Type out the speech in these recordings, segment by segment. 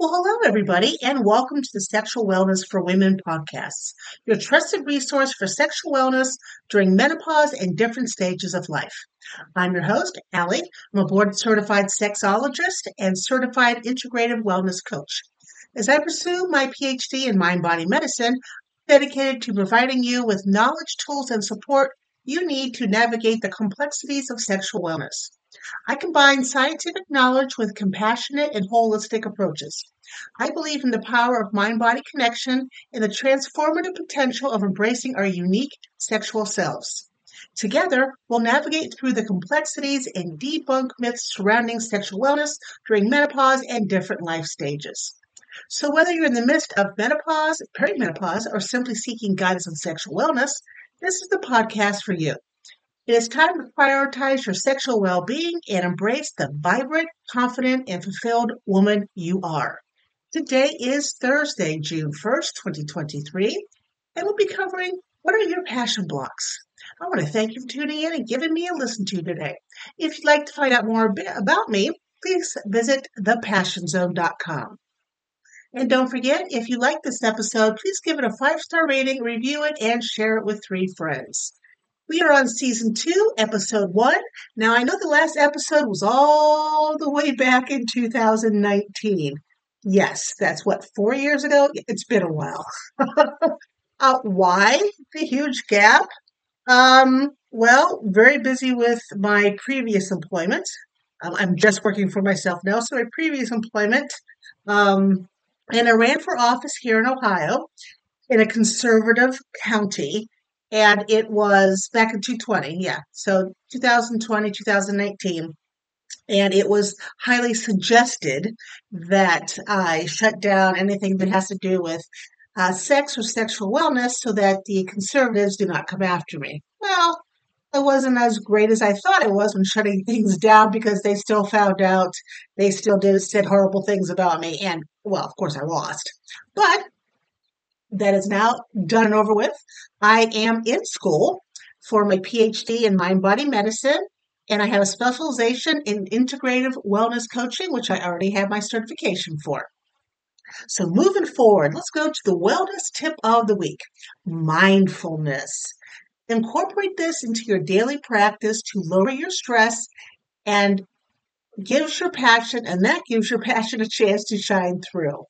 Well, hello, everybody, and welcome to the Sexual Wellness for Women podcast, your trusted resource for sexual wellness during menopause and different stages of life. I'm your host, Allie. I'm a board certified sexologist and certified integrative wellness coach. As I pursue my PhD in mind body medicine, I'm dedicated to providing you with knowledge, tools, and support you need to navigate the complexities of sexual wellness. I combine scientific knowledge with compassionate and holistic approaches. I believe in the power of mind body connection and the transformative potential of embracing our unique sexual selves. Together, we'll navigate through the complexities and debunk myths surrounding sexual wellness during menopause and different life stages. So, whether you're in the midst of menopause, perimenopause, or simply seeking guidance on sexual wellness, this is the podcast for you. It is time to prioritize your sexual well being and embrace the vibrant, confident, and fulfilled woman you are. Today is Thursday, June 1st, 2023, and we'll be covering what are your passion blocks. I want to thank you for tuning in and giving me a listen to today. If you'd like to find out more about me, please visit thepassionzone.com. And don't forget, if you like this episode, please give it a five star rating, review it, and share it with three friends. We are on season two, episode one. Now, I know the last episode was all the way back in 2019. Yes, that's what, four years ago? It's been a while. uh, why the huge gap? Um, well, very busy with my previous employment. Um, I'm just working for myself now. So, my previous employment, um, and I ran for office here in Ohio in a conservative county and it was back in 2020 yeah so 2020 2019 and it was highly suggested that i shut down anything that has to do with uh, sex or sexual wellness so that the conservatives do not come after me. Well it wasn't as great as i thought it was when shutting things down because they still found out they still did said horrible things about me and well of course i lost. But that is now done and over with. I am in school for my PhD in mind body medicine, and I have a specialization in integrative wellness coaching, which I already have my certification for. So, moving forward, let's go to the wellness tip of the week mindfulness. Incorporate this into your daily practice to lower your stress and gives your passion, and that gives your passion a chance to shine through.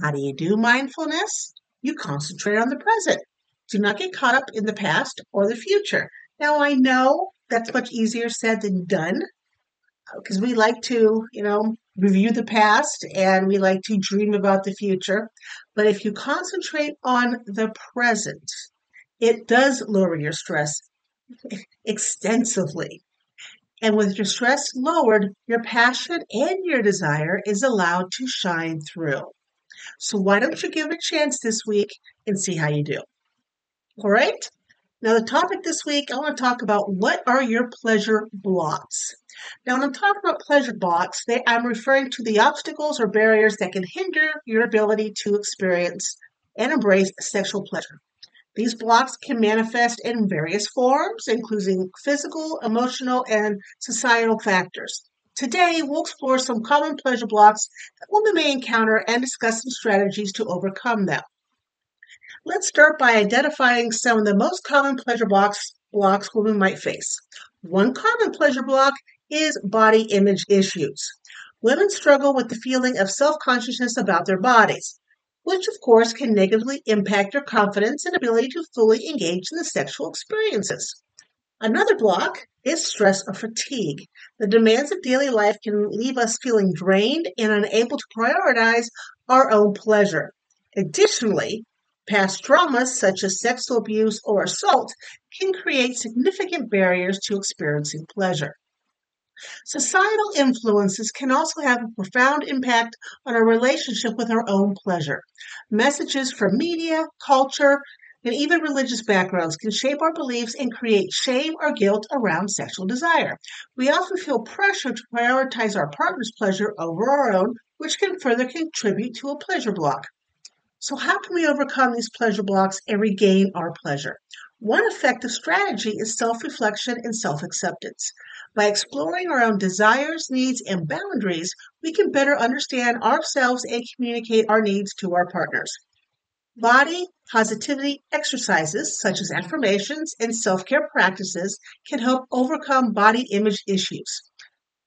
How do you do mindfulness? You concentrate on the present. Do not get caught up in the past or the future. Now, I know that's much easier said than done because we like to, you know, review the past and we like to dream about the future. But if you concentrate on the present, it does lower your stress extensively. And with your stress lowered, your passion and your desire is allowed to shine through. So why don't you give it a chance this week and see how you do? All right. Now, the topic this week, I want to talk about what are your pleasure blocks. Now, when I'm talking about pleasure blocks, they, I'm referring to the obstacles or barriers that can hinder your ability to experience and embrace sexual pleasure. These blocks can manifest in various forms, including physical, emotional, and societal factors. Today, we'll explore some common pleasure blocks that women may encounter and discuss some strategies to overcome them. Let's start by identifying some of the most common pleasure blocks, blocks women might face. One common pleasure block is body image issues. Women struggle with the feeling of self consciousness about their bodies, which of course can negatively impact their confidence and ability to fully engage in the sexual experiences. Another block is stress or fatigue. The demands of daily life can leave us feeling drained and unable to prioritize our own pleasure. Additionally, past traumas such as sexual abuse or assault can create significant barriers to experiencing pleasure. Societal influences can also have a profound impact on our relationship with our own pleasure. Messages from media, culture, and even religious backgrounds can shape our beliefs and create shame or guilt around sexual desire. We often feel pressure to prioritize our partner's pleasure over our own, which can further contribute to a pleasure block. So, how can we overcome these pleasure blocks and regain our pleasure? One effective strategy is self reflection and self acceptance. By exploring our own desires, needs, and boundaries, we can better understand ourselves and communicate our needs to our partners. Body positivity exercises, such as affirmations and self care practices, can help overcome body image issues.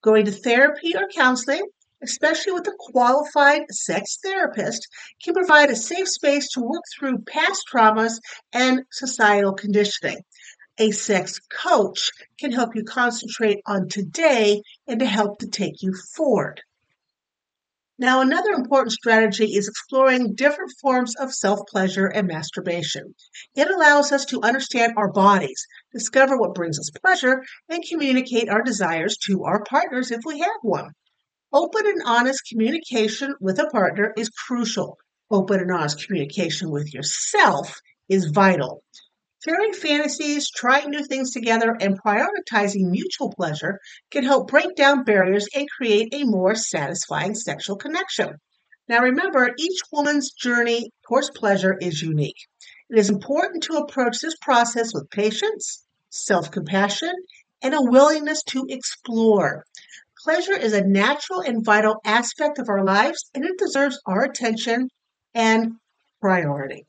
Going to therapy or counseling, especially with a qualified sex therapist, can provide a safe space to work through past traumas and societal conditioning. A sex coach can help you concentrate on today and to help to take you forward. Now, another important strategy is exploring different forms of self pleasure and masturbation. It allows us to understand our bodies, discover what brings us pleasure, and communicate our desires to our partners if we have one. Open and honest communication with a partner is crucial. Open and honest communication with yourself is vital. Sharing fantasies, trying new things together, and prioritizing mutual pleasure can help break down barriers and create a more satisfying sexual connection. Now, remember, each woman's journey towards pleasure is unique. It is important to approach this process with patience, self compassion, and a willingness to explore. Pleasure is a natural and vital aspect of our lives, and it deserves our attention and priority.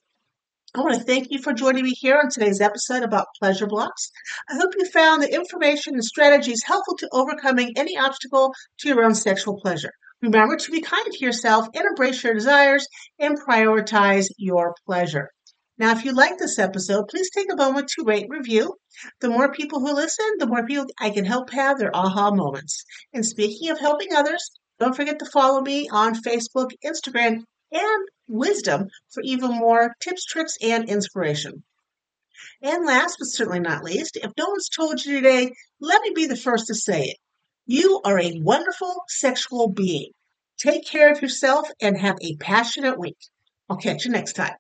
I want to thank you for joining me here on today's episode about pleasure blocks. I hope you found the information and strategies helpful to overcoming any obstacle to your own sexual pleasure. Remember to be kind to yourself and embrace your desires and prioritize your pleasure. Now, if you like this episode, please take a moment to rate review. The more people who listen, the more people I can help have their aha moments. And speaking of helping others, don't forget to follow me on Facebook, Instagram, and wisdom for even more tips, tricks, and inspiration. And last but certainly not least, if no one's told you today, let me be the first to say it. You are a wonderful sexual being. Take care of yourself and have a passionate week. I'll catch you next time.